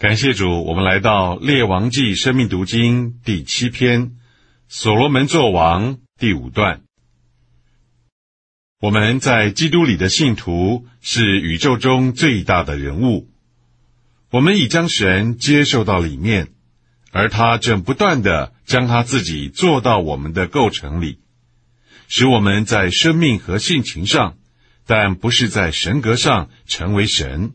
感谢主，我们来到《列王记》生命读经第七篇，所罗门作王第五段。我们在基督里的信徒是宇宙中最大的人物，我们已将神接受到里面，而他正不断的将他自己做到我们的构成里，使我们在生命和性情上，但不是在神格上成为神。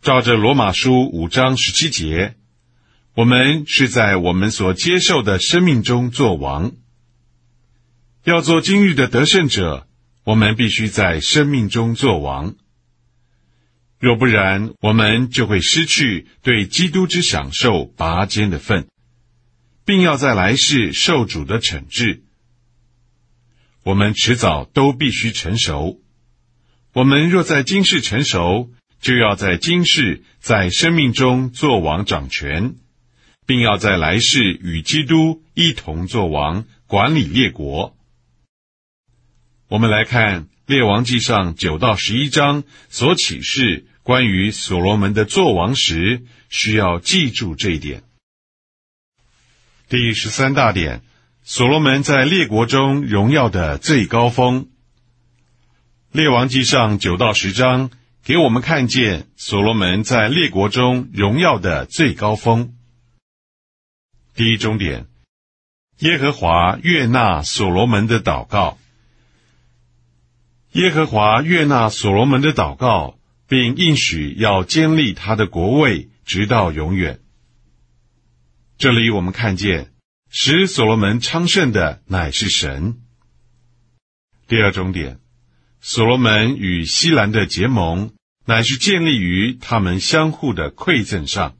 照着罗马书五章十七节，我们是在我们所接受的生命中做王。要做今日的得胜者，我们必须在生命中做王。若不然，我们就会失去对基督之享受拔尖的份，并要在来世受主的惩治。我们迟早都必须成熟。我们若在今世成熟，就要在今世在生命中做王掌权，并要在来世与基督一同做王，管理列国。我们来看《列王记上》九到十一章所启示关于所罗门的做王时，需要记住这一点。第十三大点：所罗门在列国中荣耀的最高峰。《列王记上》九到十章。给我们看见所罗门在列国中荣耀的最高峰。第一终点，耶和华悦纳所罗门的祷告。耶和华悦纳所罗门的祷告，并应许要建立他的国位，直到永远。这里我们看见，使所罗门昌盛的乃是神。第二终点，所罗门与西兰的结盟。乃是建立于他们相互的馈赠上。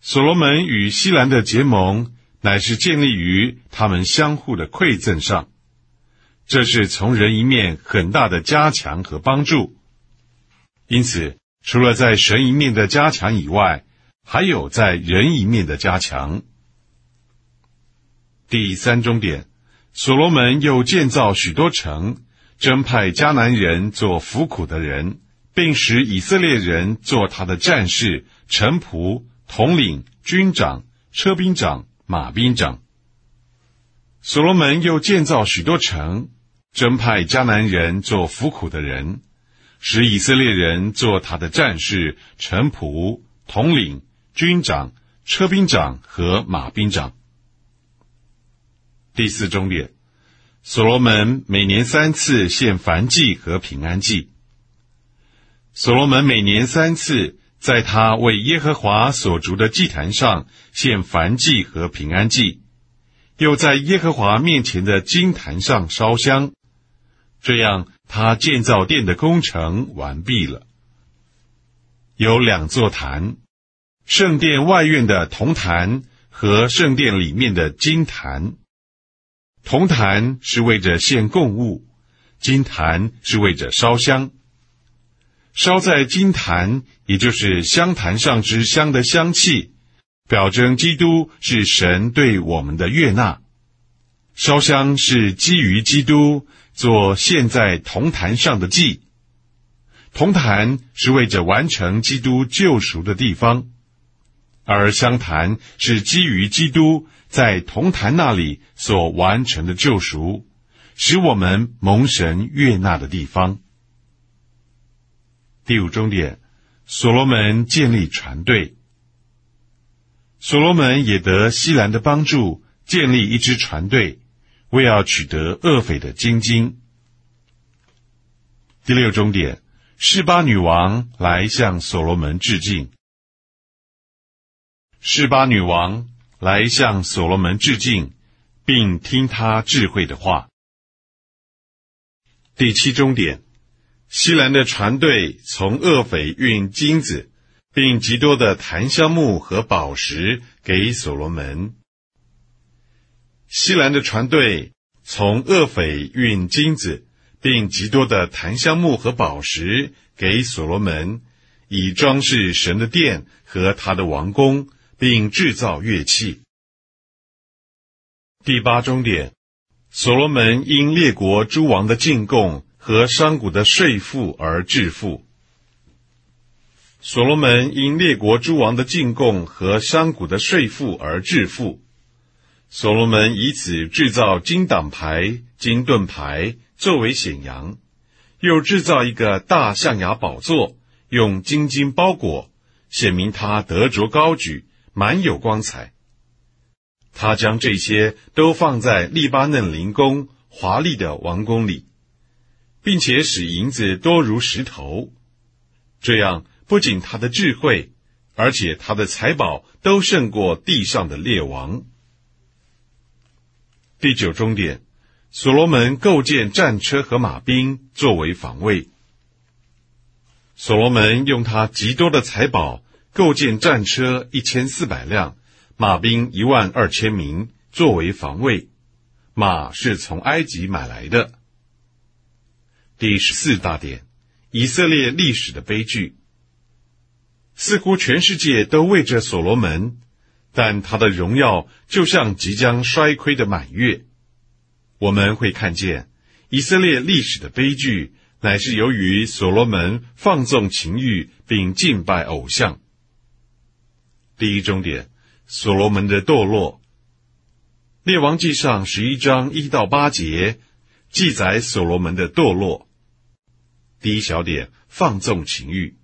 所罗门与西兰的结盟，乃是建立于他们相互的馈赠上。这是从人一面很大的加强和帮助。因此，除了在神一面的加强以外，还有在人一面的加强。第三终点，所罗门又建造许多城。征派迦南人做服苦的人，并使以色列人做他的战士、臣仆、统领、军长、车兵长、马兵长。所罗门又建造许多城，征派迦南人做服苦的人，使以色列人做他的战士、臣仆、统领、军长、车兵长和马兵长。第四终点。所罗门每年三次献燔祭和平安祭。所罗门每年三次在他为耶和华所筑的祭坛上献燔祭和平安祭，又在耶和华面前的金坛上烧香。这样，他建造殿的工程完毕了。有两座坛：圣殿外院的铜坛和圣殿里面的金坛。铜坛是为着献供物，金坛是为着烧香。烧在金坛，也就是香坛上之香的香气，表征基督是神对我们的悦纳。烧香是基于基督做现在铜坛上的祭。铜坛是为着完成基督救赎的地方。而香坛是基于基督在同坛那里所完成的救赎，使我们蒙神悦纳的地方。第五终点，所罗门建立船队。所罗门也得西兰的帮助，建立一支船队，为要取得厄斐的金金。第六终点，示巴女王来向所罗门致敬。示巴女王来向所罗门致敬，并听他智慧的话。第七终点，西兰的船队从厄斐运金子，并极多的檀香木和宝石给所罗门。西兰的船队从厄斐运金子，并极多的檀香木和宝石给所罗门，以装饰神的殿和他的王宫。并制造乐器。第八终点，所罗门因列国诸王的进贡和商贾的税赋而致富。所罗门因列国诸王的进贡和商贾的税赋而致富。所罗门以此制造金挡牌、金盾牌作为显扬，又制造一个大象牙宝座，用金金包裹，显明他德着高举，满有光彩。他将这些都放在利巴嫩灵宫华丽的王宫里，并且使银子多如石头。这样不仅他的智慧，而且他的财宝都胜过地上的列王。第九终点，所罗门构建战车和马兵作为防卫。所罗门用他极多的财宝构建战车一千四百辆，马兵一万二千名作为防卫。马是从埃及买来的。第十四大点，以色列历史的悲剧。似乎全世界都为着所罗门。但他的荣耀就像即将衰亏的满月。我们会看见以色列历史的悲剧，乃是由于所罗门放纵情欲并敬拜偶像。第一终点，所罗门的堕落。列王记上十一章一到八节记载所罗门的堕落。第一小点，放纵情欲。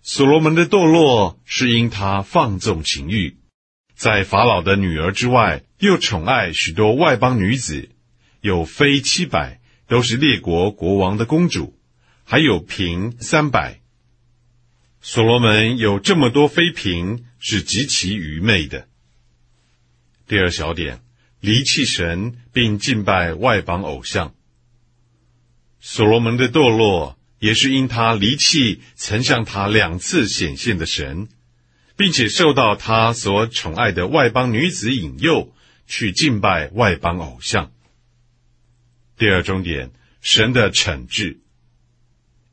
所罗门的堕落是因他放纵情欲，在法老的女儿之外，又宠爱许多外邦女子，有妃七百，都是列国国王的公主，还有嫔三百。所罗门有这么多妃嫔，是极其愚昧的。第二小点，离弃神并敬拜外邦偶像。所罗门的堕落。也是因他离弃曾向他两次显现的神，并且受到他所宠爱的外邦女子引诱，去敬拜外邦偶像。第二重点，神的惩治。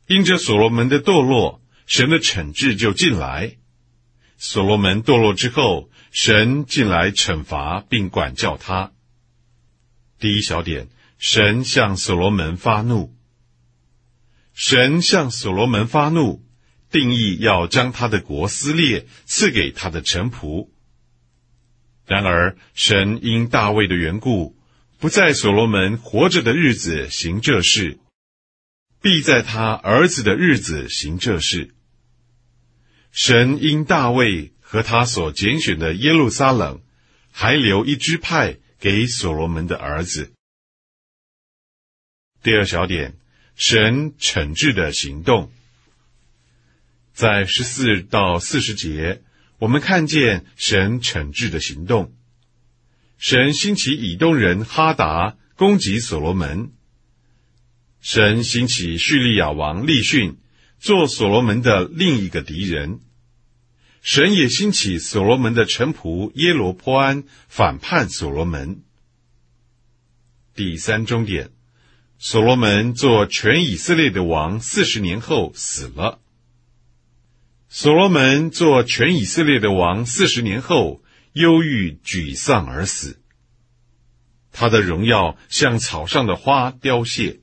因着所罗门的堕落，神的惩治就进来。所罗门堕落之后，神进来惩罚并管教他。第一小点，神向所罗门发怒。神向所罗门发怒，定义要将他的国撕裂，赐给他的臣仆。然而，神因大卫的缘故，不在所罗门活着的日子行这事，必在他儿子的日子行这事。神因大卫和他所拣选的耶路撒冷，还留一支派给所罗门的儿子。第二小点。神惩治的行动，在十四到四十节，我们看见神惩治的行动。神兴起以东人哈达攻击所罗门。神兴起叙利亚王利逊做所罗门的另一个敌人。神也兴起所罗门的臣仆耶罗坡安反叛所罗门。第三终点。所罗门做全以色列的王四十年后死了。所罗门做全以色列的王四十年后，忧郁沮丧而死。他的荣耀像草上的花凋谢，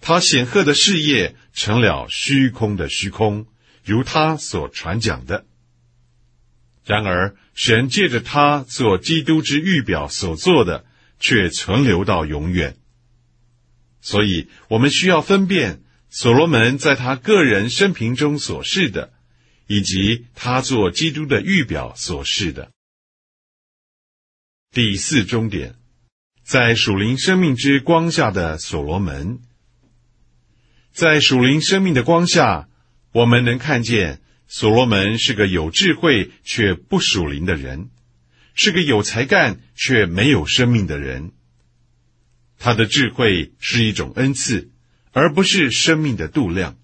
他显赫的事业成了虚空的虚空，如他所传讲的。然而，神借着他做基督之预表所做的，却存留到永远。所以，我们需要分辨所罗门在他个人生平中所示的，以及他做基督的预表所示的。第四终点，在属灵生命之光下的所罗门，在属灵生命的光下，我们能看见所罗门是个有智慧却不属灵的人，是个有才干却没有生命的人。他的智慧是一种恩赐，而不是生命的度量。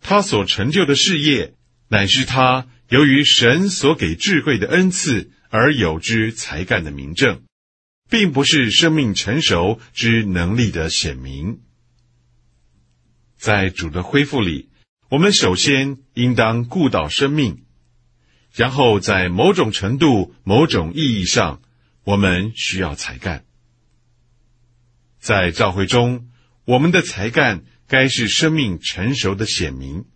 他所成就的事业，乃是他由于神所给智慧的恩赐而有之才干的明证，并不是生命成熟之能力的显明。在主的恢复里，我们首先应当顾到生命，然后在某种程度、某种意义上，我们需要才干。在教会中，我们的才干该是生命成熟的显明。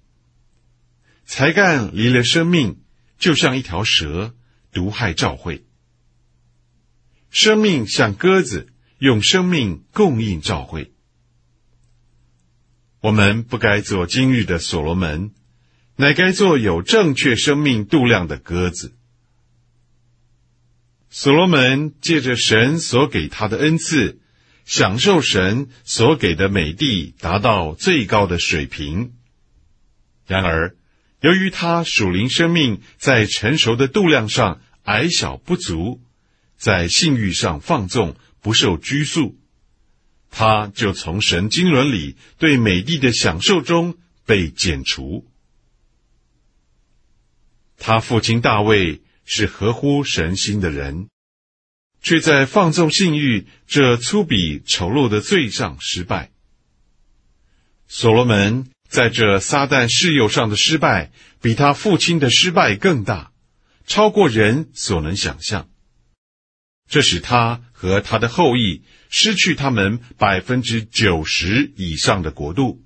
才干离了生命，就像一条蛇，毒害教会。生命像鸽子，用生命供应教会。我们不该做今日的所罗门，乃该做有正确生命度量的鸽子。所罗门借着神所给他的恩赐，享受神所给的美地，达到最高的水平。然而，由于他属灵生命在成熟的度量上矮小不足，在性欲上放纵，不受拘束。他就从神经伦里对美帝的享受中被剪除。他父亲大卫是合乎神心的人，却在放纵性欲这粗鄙丑陋的罪上失败。所罗门在这撒旦事诱上的失败，比他父亲的失败更大，超过人所能想象。这使他和他的后裔。失去他们百分之九十以上的国度，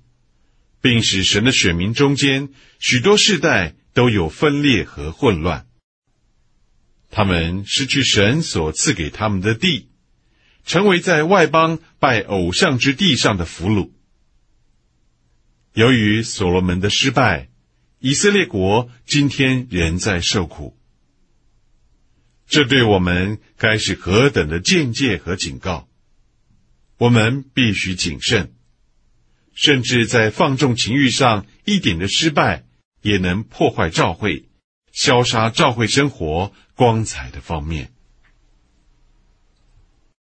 并使神的选民中间许多世代都有分裂和混乱。他们失去神所赐给他们的地，成为在外邦拜偶像之地上的俘虏。由于所罗门的失败，以色列国今天仍在受苦。这对我们该是何等的境界和警告！我们必须谨慎，甚至在放纵情欲上一点的失败，也能破坏教会、消杀教会生活光彩的方面。